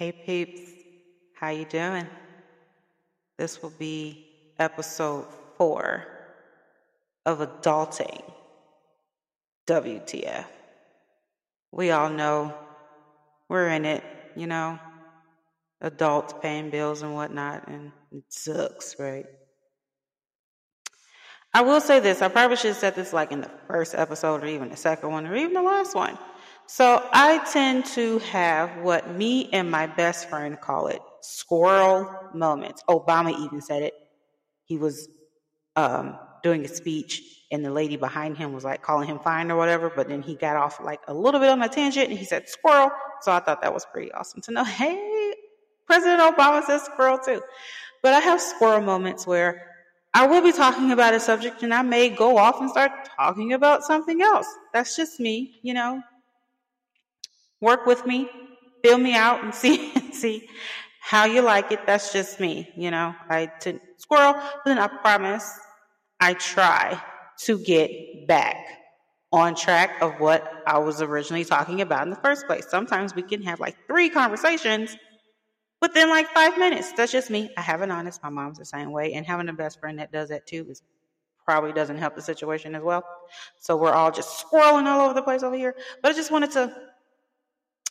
Hey peeps, how you doing? This will be episode four of Adulting WTF. We all know we're in it, you know, adults paying bills and whatnot, and it sucks, right? I will say this, I probably should have said this like in the first episode or even the second one or even the last one. So I tend to have what me and my best friend call it squirrel moments. Obama even said it. He was um, doing a speech, and the lady behind him was like calling him fine or whatever, but then he got off like a little bit on a tangent and he said squirrel. So I thought that was pretty awesome to know. Hey, President Obama says squirrel too. But I have squirrel moments where I will be talking about a subject and I may go off and start talking about something else. That's just me, you know work with me, fill me out and see see how you like it. That's just me, you know. I to squirrel, but then I promise I try to get back on track of what I was originally talking about in the first place. Sometimes we can have like three conversations within like five minutes. That's just me. I have an honest. My mom's the same way, and having a best friend that does that too is probably doesn't help the situation as well. So we're all just squirreling all over the place over here. But I just wanted to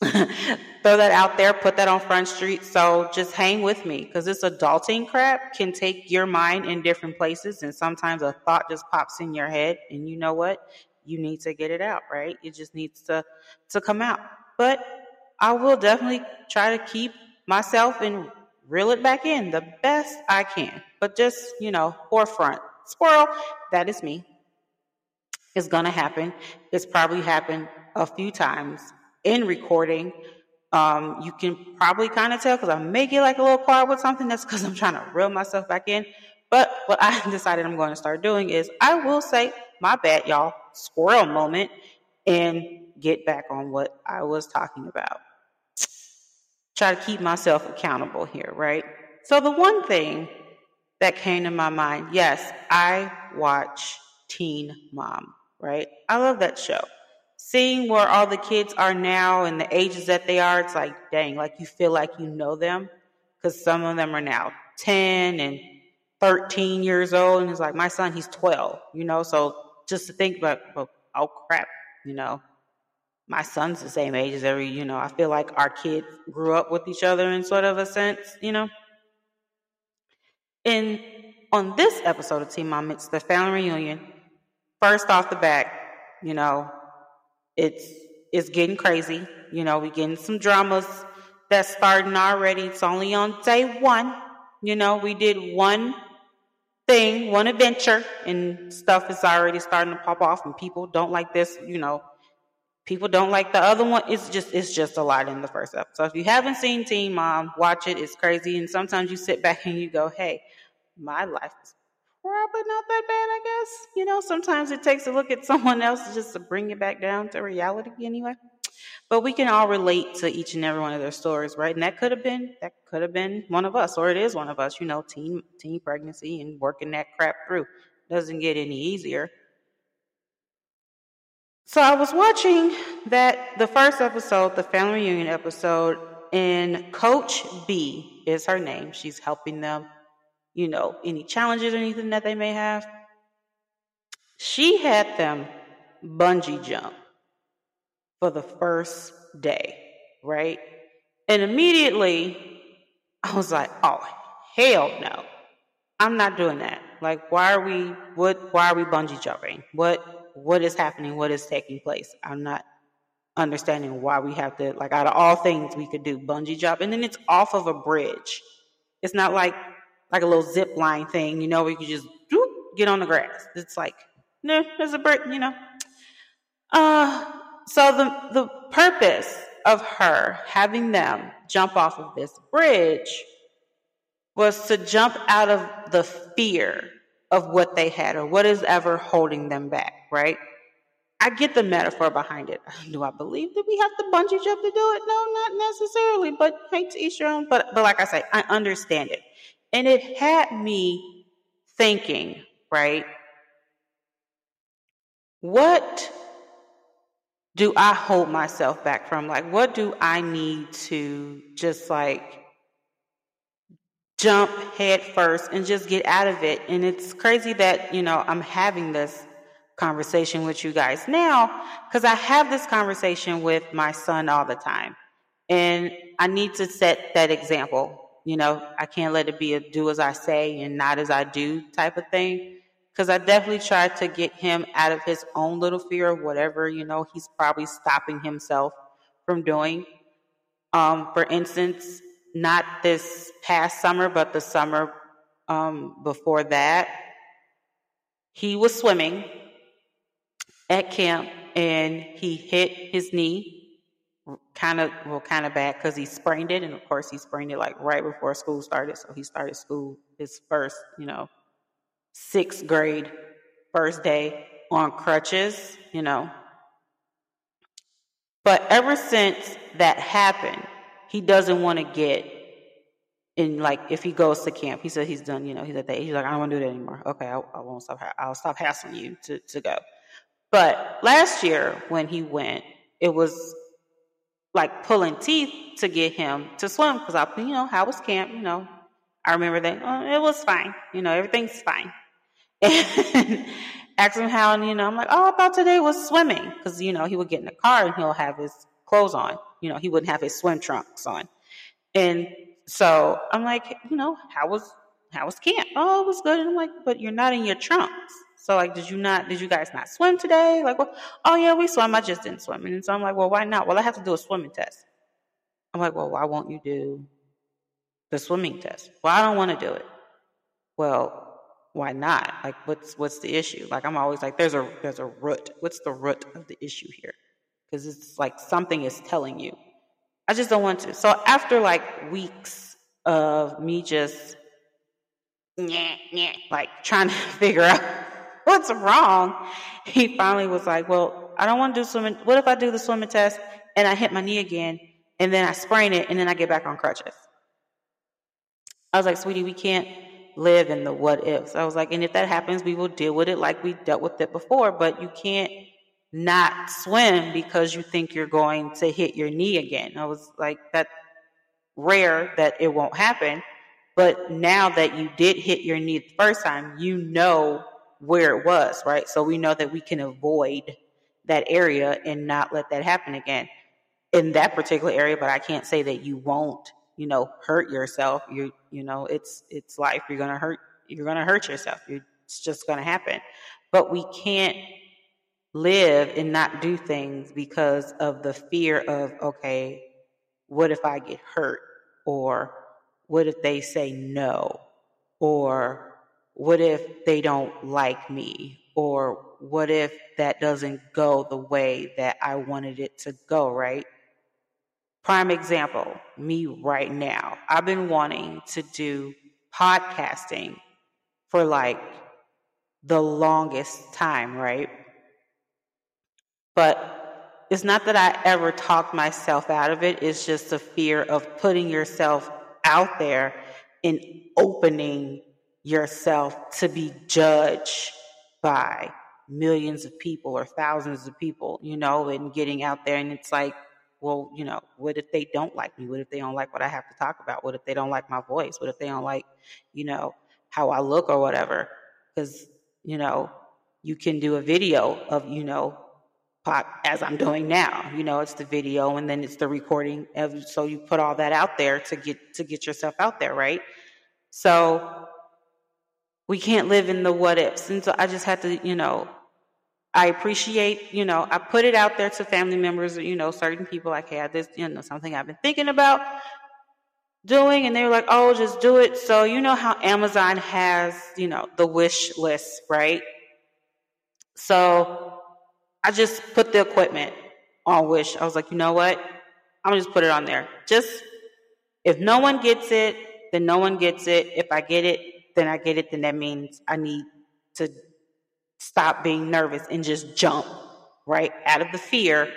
throw that out there, put that on Front Street. So just hang with me because this adulting crap can take your mind in different places. And sometimes a thought just pops in your head. And you know what? You need to get it out, right? It just needs to, to come out. But I will definitely try to keep myself and reel it back in the best I can. But just, you know, forefront. Squirrel, that is me. It's going to happen. It's probably happened a few times in recording. Um, you can probably kind of tell because I may get like a little quiet with something. That's because I'm trying to reel myself back in. But what I decided I'm going to start doing is I will say, my bad, y'all, squirrel moment, and get back on what I was talking about. Try to keep myself accountable here, right? So, the one thing that came to my mind yes, I watch Teen Mom, right? I love that show seeing where all the kids are now and the ages that they are, it's like, dang, like you feel like you know them because some of them are now 10 and 13 years old. And it's like, my son, he's 12, you know? So just to think about, oh crap, you know, my son's the same age as every, you know, I feel like our kids grew up with each other in sort of a sense, you know? And on this episode of Teen Mom, it's the family reunion. First off the bat, you know, it's it's getting crazy. You know, we getting some dramas that's starting already. It's only on day one. You know, we did one thing, one adventure, and stuff is already starting to pop off, and people don't like this. You know, people don't like the other one. It's just it's just a lot in the first episode. So if you haven't seen Teen Mom, watch it. It's crazy, and sometimes you sit back and you go, "Hey, my life is probably not that bad, I guess. You know, sometimes it takes a look at someone else just to bring it back down to reality anyway. But we can all relate to each and every one of their stories, right? And that could have been that could have been one of us, or it is one of us, you know, teen teen pregnancy and working that crap through. Doesn't get any easier. So I was watching that the first episode, the family reunion episode, and Coach B is her name. She's helping them you know, any challenges or anything that they may have. She had them bungee jump for the first day, right? And immediately I was like, oh, hell no. I'm not doing that. Like, why are we, what, why are we bungee jumping? What, what is happening? What is taking place? I'm not understanding why we have to, like, out of all things we could do, bungee jump. And then it's off of a bridge. It's not like like a little zip line thing, you know, where you can just whoop, get on the grass. It's like, no, there's a bird, you know. Uh, so the the purpose of her having them jump off of this bridge was to jump out of the fear of what they had or what is ever holding them back, right? I get the metaphor behind it. Do I believe that we have to bungee jump to do it? No, not necessarily, but hate to each your own. But but like I say, I understand it. And it had me thinking, right? What do I hold myself back from? Like, what do I need to just like jump head first and just get out of it? And it's crazy that, you know, I'm having this conversation with you guys now because I have this conversation with my son all the time. And I need to set that example. You know, I can't let it be a do as I say and not as I do type of thing. Because I definitely tried to get him out of his own little fear of whatever, you know, he's probably stopping himself from doing. Um, for instance, not this past summer, but the summer um, before that, he was swimming at camp and he hit his knee kind of well kind of bad because he sprained it and of course he sprained it like right before school started so he started school his first you know sixth grade first day on crutches you know. But ever since that happened he doesn't want to get in like if he goes to camp he said he's done you know he's at the age he's like i don't want to do that anymore. Okay I, I won't stop i'll stop hassling you to, to go. But last year when he went, it was like pulling teeth to get him to swim because I, you know, how was camp? You know, I remember that oh, it was fine. You know, everything's fine. And asked him how, and you know, I'm like, oh, about today was swimming because you know he would get in the car and he'll have his clothes on. You know, he wouldn't have his swim trunks on. And so I'm like, you know, how was how was camp? Oh, it was good. And I'm like, but you're not in your trunks. So like, did you not, did you guys not swim today? Like, well, oh yeah, we swam. I just didn't swim. And so I'm like, well, why not? Well, I have to do a swimming test. I'm like, well, why won't you do the swimming test? Well, I don't want to do it. Well, why not? Like, what's what's the issue? Like, I'm always like, there's a there's a root. What's the root of the issue here? Because it's like something is telling you. I just don't want to. So after like weeks of me just, like trying to figure out what's wrong? He finally was like, well, I don't want to do swimming. What if I do the swimming test and I hit my knee again and then I sprain it and then I get back on crutches? I was like, sweetie, we can't live in the what ifs. I was like, and if that happens, we will deal with it like we dealt with it before, but you can't not swim because you think you're going to hit your knee again. I was like, that's rare that it won't happen. But now that you did hit your knee the first time, you know where it was, right? So we know that we can avoid that area and not let that happen again in that particular area, but I can't say that you won't, you know, hurt yourself. You you know, it's it's life. You're gonna hurt you're gonna hurt yourself. You're, it's just gonna happen. But we can't live and not do things because of the fear of, okay, what if I get hurt? Or what if they say no? Or what if they don't like me? Or what if that doesn't go the way that I wanted it to go, right? Prime example, me right now. I've been wanting to do podcasting for like the longest time, right? But it's not that I ever talked myself out of it, it's just the fear of putting yourself out there and opening yourself to be judged by millions of people or thousands of people, you know, and getting out there. And it's like, well, you know, what if they don't like me? What if they don't like what I have to talk about? What if they don't like my voice? What if they don't like, you know, how I look or whatever? Because, you know, you can do a video of, you know, pop as I'm doing now. You know, it's the video and then it's the recording. Of, so you put all that out there to get to get yourself out there, right? So we can't live in the what ifs. And so I just had to, you know, I appreciate, you know, I put it out there to family members, you know, certain people like, hey, this, you know, something I've been thinking about doing. And they were like, oh, just do it. So, you know how Amazon has, you know, the wish list, right? So I just put the equipment on Wish. I was like, you know what? I'm gonna just put it on there. Just if no one gets it, then no one gets it. If I get it, then I get it, then that means I need to stop being nervous and just jump right out of the fear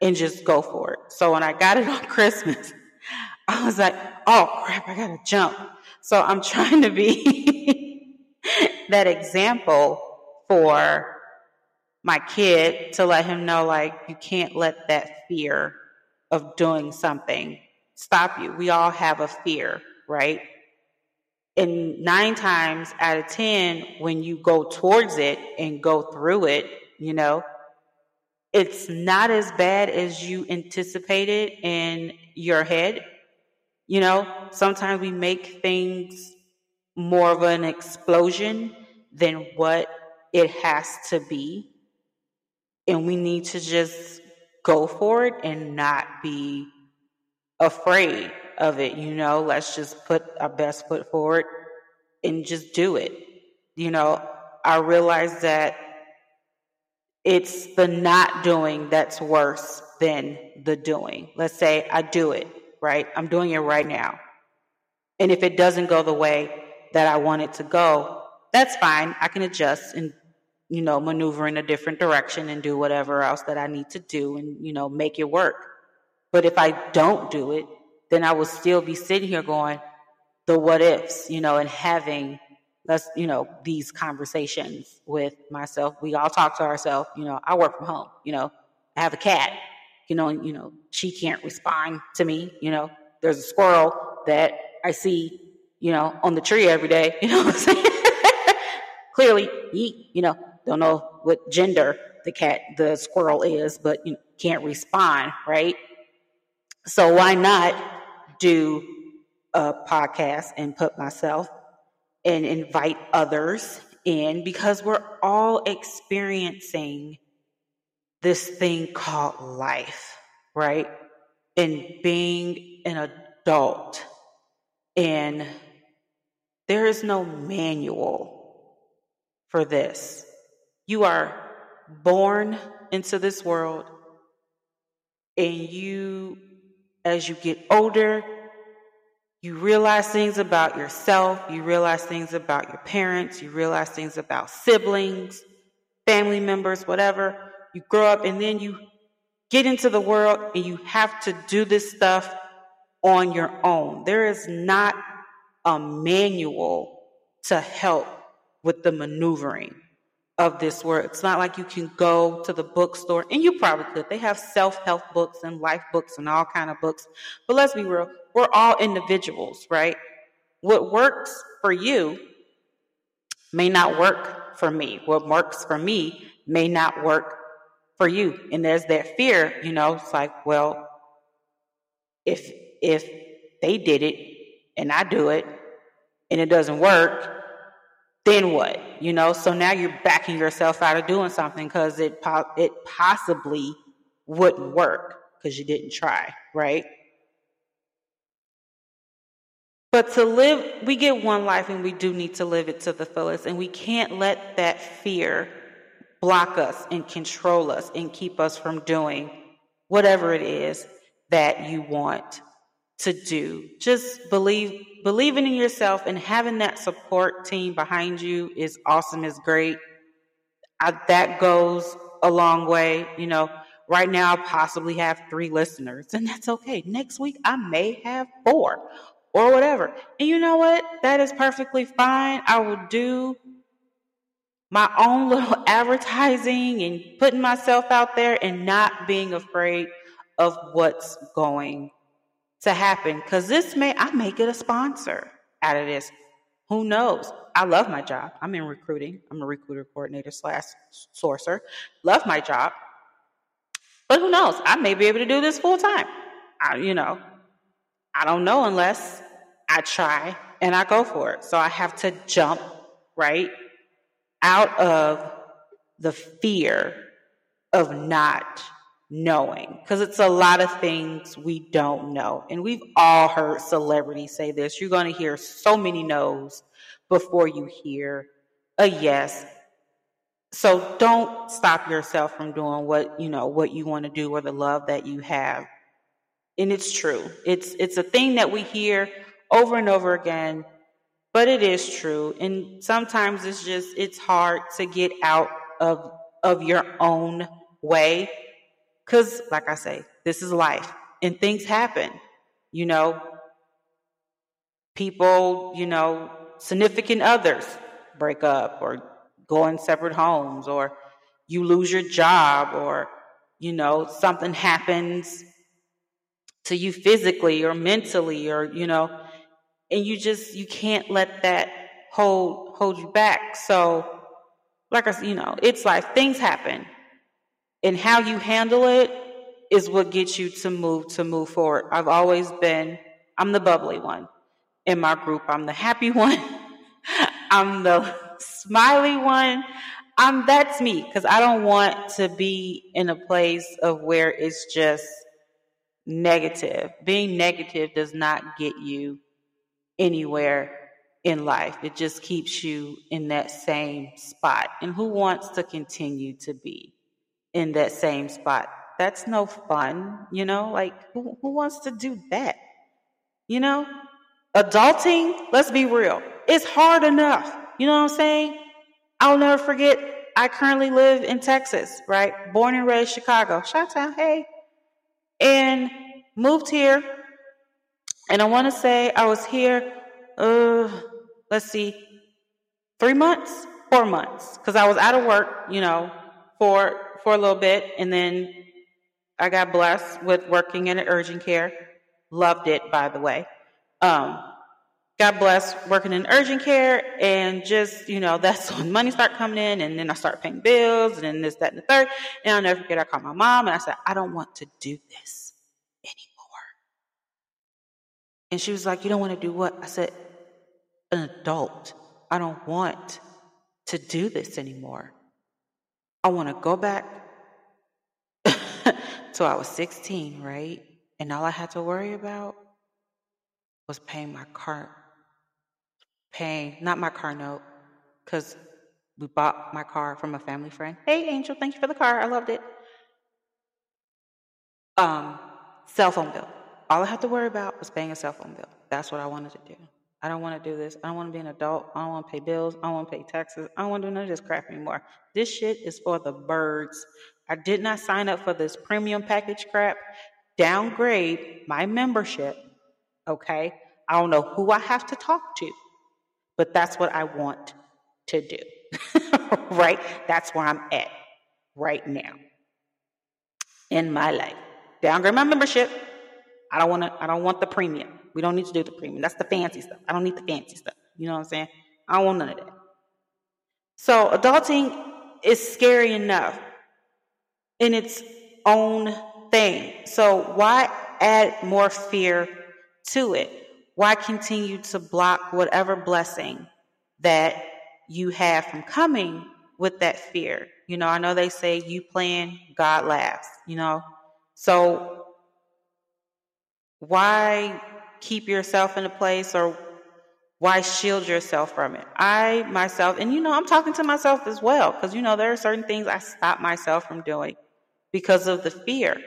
and just go for it. So when I got it on Christmas, I was like, oh crap, I gotta jump. So I'm trying to be that example for my kid to let him know like you can't let that fear of doing something stop you. We all have a fear, right? And nine times out of 10, when you go towards it and go through it, you know, it's not as bad as you anticipated in your head. You know, sometimes we make things more of an explosion than what it has to be. And we need to just go for it and not be afraid of it. You know, let's just put our best foot forward and just do it. You know, I realize that it's the not doing that's worse than the doing. Let's say I do it, right? I'm doing it right now. And if it doesn't go the way that I want it to go, that's fine. I can adjust and you know, maneuver in a different direction and do whatever else that I need to do and, you know, make it work. But if I don't do it, then I will still be sitting here going, the what ifs, you know, and having us, you know, these conversations with myself. We all talk to ourselves, you know, I work from home, you know, I have a cat, you know, and, you know, she can't respond to me, you know, there's a squirrel that I see, you know, on the tree every day, you know what I'm saying? Clearly, he, you know, don't know what gender the cat, the squirrel is, but you can't respond, right? So why not do a podcast and put myself and invite others in because we're all experiencing this thing called life, right? And being an adult. And there is no manual for this. You are born into this world, and you, as you get older, you realize things about yourself, you realize things about your parents, you realize things about siblings, family members, whatever. You grow up and then you get into the world and you have to do this stuff on your own. There is not a manual to help with the maneuvering of this world. It's not like you can go to the bookstore, and you probably could. They have self-help books and life books and all kind of books. But let's be real, we're all individuals, right? What works for you may not work for me. What works for me may not work for you. And there's that fear, you know, it's like, well, if if they did it and I do it and it doesn't work, then what? You know, so now you're backing yourself out of doing something because it po- it possibly wouldn't work because you didn't try, right? But to live, we get one life and we do need to live it to the fullest. And we can't let that fear block us and control us and keep us from doing whatever it is that you want to do. Just believe believing in yourself and having that support team behind you is awesome, is great. I, that goes a long way. You know, right now I possibly have three listeners, and that's okay. Next week I may have four or whatever. And you know what? That is perfectly fine. I will do my own little advertising and putting myself out there and not being afraid of what's going to happen because this may I may get a sponsor out of this. Who knows? I love my job. I'm in recruiting. I'm a recruiter coordinator slash sourcer. Love my job. But who knows? I may be able to do this full time. I, you know, I don't know unless I try and I go for it. So I have to jump right out of the fear of not knowing because it's a lot of things we don't know. And we've all heard celebrities say this. You're going to hear so many no's before you hear a yes. So don't stop yourself from doing what, you know, what you want to do or the love that you have. And it's true. It's it's a thing that we hear over and over again, but it is true. And sometimes it's just it's hard to get out of of your own way because, like I say, this is life and things happen. You know, people, you know, significant others break up or go in separate homes or, you lose your job or, you know, something happens to you physically or mentally or, you know, and you just, you can't let that hold, hold you back. So, like I said, you know, it's life. things happen and how you handle it is what gets you to move, to move forward. I've always been, I'm the bubbly one in my group. I'm the happy one. I'm the smiley one. I'm that's me because I don't want to be in a place of where it's just negative. Being negative does not get you anywhere in life. It just keeps you in that same spot. And who wants to continue to be in that same spot? That's no fun, you know? Like who, who wants to do that? You know? Adulting, let's be real. It's hard enough. You know what I'm saying? I'll never forget, I currently live in Texas, right? Born and raised Chicago. Shout out, hey. And moved here. And I want to say I was here, uh, let's see, three months, four months, because I was out of work, you know, for for a little bit, and then I got blessed with working in an urgent care. Loved it, by the way. Um, got blessed working in urgent care and just, you know, that's when money start coming in and then I start paying bills and then this, that, and the third. And I'll never forget, I called my mom and I said, I don't want to do this anymore. And she was like, You don't want to do what? I said, An adult. I don't want to do this anymore. I want to go back to I was 16, right? And all I had to worry about was paying my car paying, not my car note, because we bought my car from a family friend. Hey, Angel, thank you for the car. I loved it. Um, cell phone bill. All I had to worry about was paying a cell phone bill. That's what I wanted to do. I don't want to do this. I don't want to be an adult. I don't want to pay bills. I don't want to pay taxes. I don't want to do none of this crap anymore. This shit is for the birds. I did not sign up for this premium package crap. Downgrade my membership. Okay. I don't know who I have to talk to but that's what I want to do. right? That's where I'm at right now in my life. Downgrade my membership. I don't want to. I don't want the premium. We don't need to do the premium. That's the fancy stuff. I don't need the fancy stuff. You know what I'm saying? I don't want none of that. So adulting is scary enough in its own thing. So why add more fear to it? why continue to block whatever blessing that you have from coming with that fear? You know, I know they say you plan, God laughs, you know. So why keep yourself in a place or why shield yourself from it? I myself, and you know, I'm talking to myself as well, because you know, there are certain things I stop myself from doing because of the fear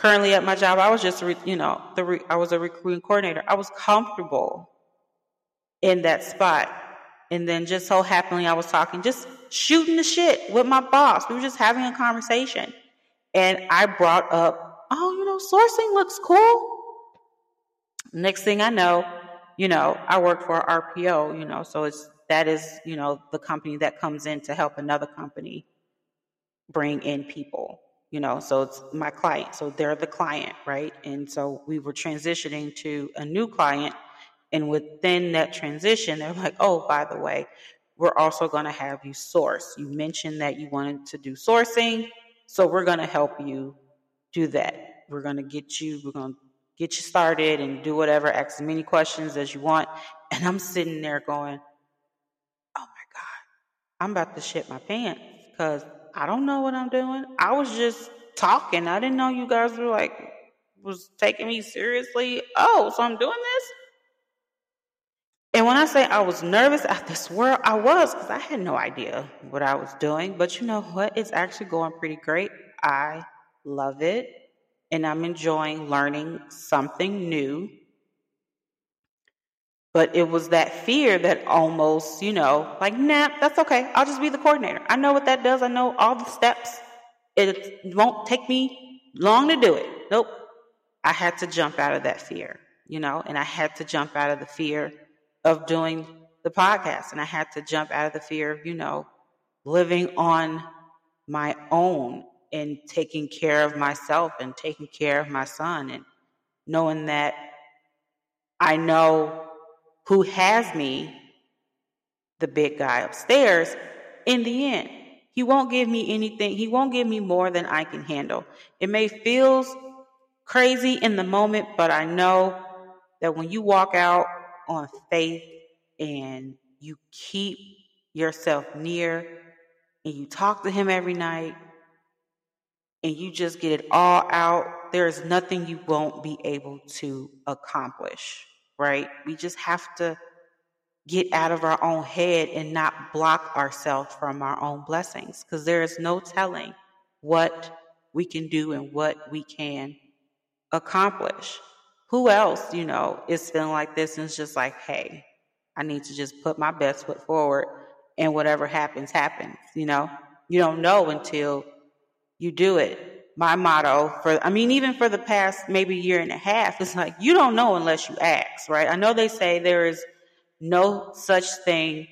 currently at my job, I was just, you know, the re- I was a recruiting coordinator. I was comfortable in that spot. And then just so happily, I was talking, just shooting the shit with my boss. We were just having a conversation. And I brought up, oh, you know, sourcing looks cool. Next thing I know, you know, I work for RPO, you know, so it's, that is, you know, the company that comes in to help another company bring in people you know so it's my client so they're the client right? And so we were transitioning to a new client and within that transition they're like oh by the way we're also going to have you source. You mentioned that you wanted to do sourcing so we're going to help you do that. We're going to get you we're going to get you started and do whatever ask as many questions as you want and i'm sitting there going oh my god i'm about to shit my pants because I don't know what I'm doing. I was just talking. I didn't know you guys were like was taking me seriously. Oh, so I'm doing this? And when I say I was nervous at this world, I was because I had no idea what I was doing. But you know what? It's actually going pretty great. I love it. And I'm enjoying learning something new but it was that fear that almost, you know, like, nah, that's okay. I'll just be the coordinator. I know what that does. I know all the steps. It won't take me long to do it. Nope. I had to jump out of that fear, you know, and I had to jump out of the fear of doing the podcast. And I had to jump out of the fear of, you know, living on my own and taking care of myself and taking care of my son and knowing that I know who has me, the big guy upstairs, in the end. He won't give me anything, he won't give me more than I can handle. It may feel crazy in the moment, but I know that when you walk out on faith and you keep yourself near and you talk to him every night and you just get it all out, there is nothing you won't be able to accomplish, right? We just have to get out of our own head and not block ourselves from our own blessings because there is no telling what we can do and what we can accomplish. Who else, you know, is feeling like this and it's just like, hey, I need to just put my best foot forward and whatever happens, happens, you know? You don't know until you do it. My motto for, I mean, even for the past maybe year and a half, it's like, you don't know unless you ask, right? I know they say there is no such thing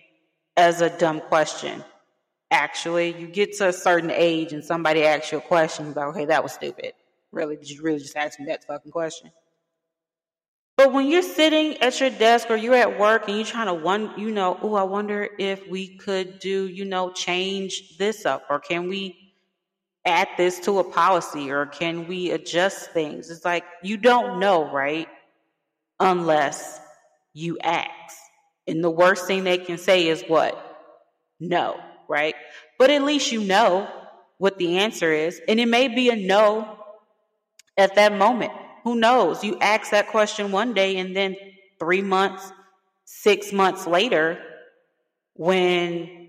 as a dumb question. Actually, you get to a certain age and somebody asks you a question, you're okay, that was stupid. Really? Did you really just ask me that fucking question? But when you're sitting at your desk or you're at work and you're trying to one, you know, oh, I wonder if we could do, you know, change this up or can we add this to a policy or can we adjust things? It's like you don't know, right? Unless you ask. And the worst thing they can say is what? No, right? But at least you know what the answer is. And it may be a no at that moment. Who knows? You ask that question one day and then three months, six months later, when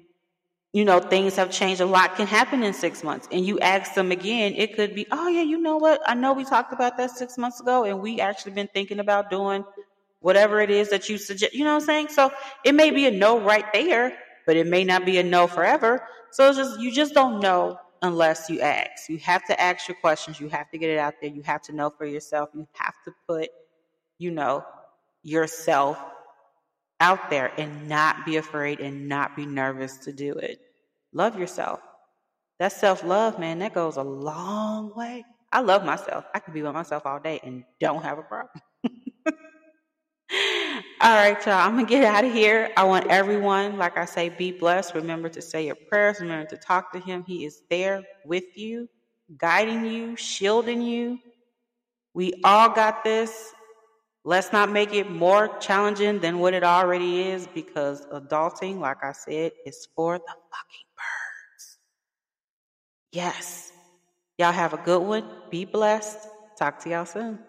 you know things have changed, a lot can happen in six months. And you ask them again, it could be, oh yeah, you know what? I know we talked about that six months ago, and we actually been thinking about doing whatever it is that you suggest. You know what I'm saying? So it may be a no right there, but it may not be a no forever. So it's just you just don't know unless you ask. You have to ask your questions. You have to get it out there. You have to know for yourself. You have to put, you know, yourself out there and not be afraid and not be nervous to do it. Love yourself. That self love, man, that goes a long way. I love myself. I can be with myself all day and don't have a problem. All right, y'all. I'm gonna get out of here. I want everyone, like I say, be blessed. Remember to say your prayers. Remember to talk to Him. He is there with you, guiding you, shielding you. We all got this. Let's not make it more challenging than what it already is because adulting, like I said, is for the fucking birds. Yes. Y'all have a good one. Be blessed. Talk to y'all soon.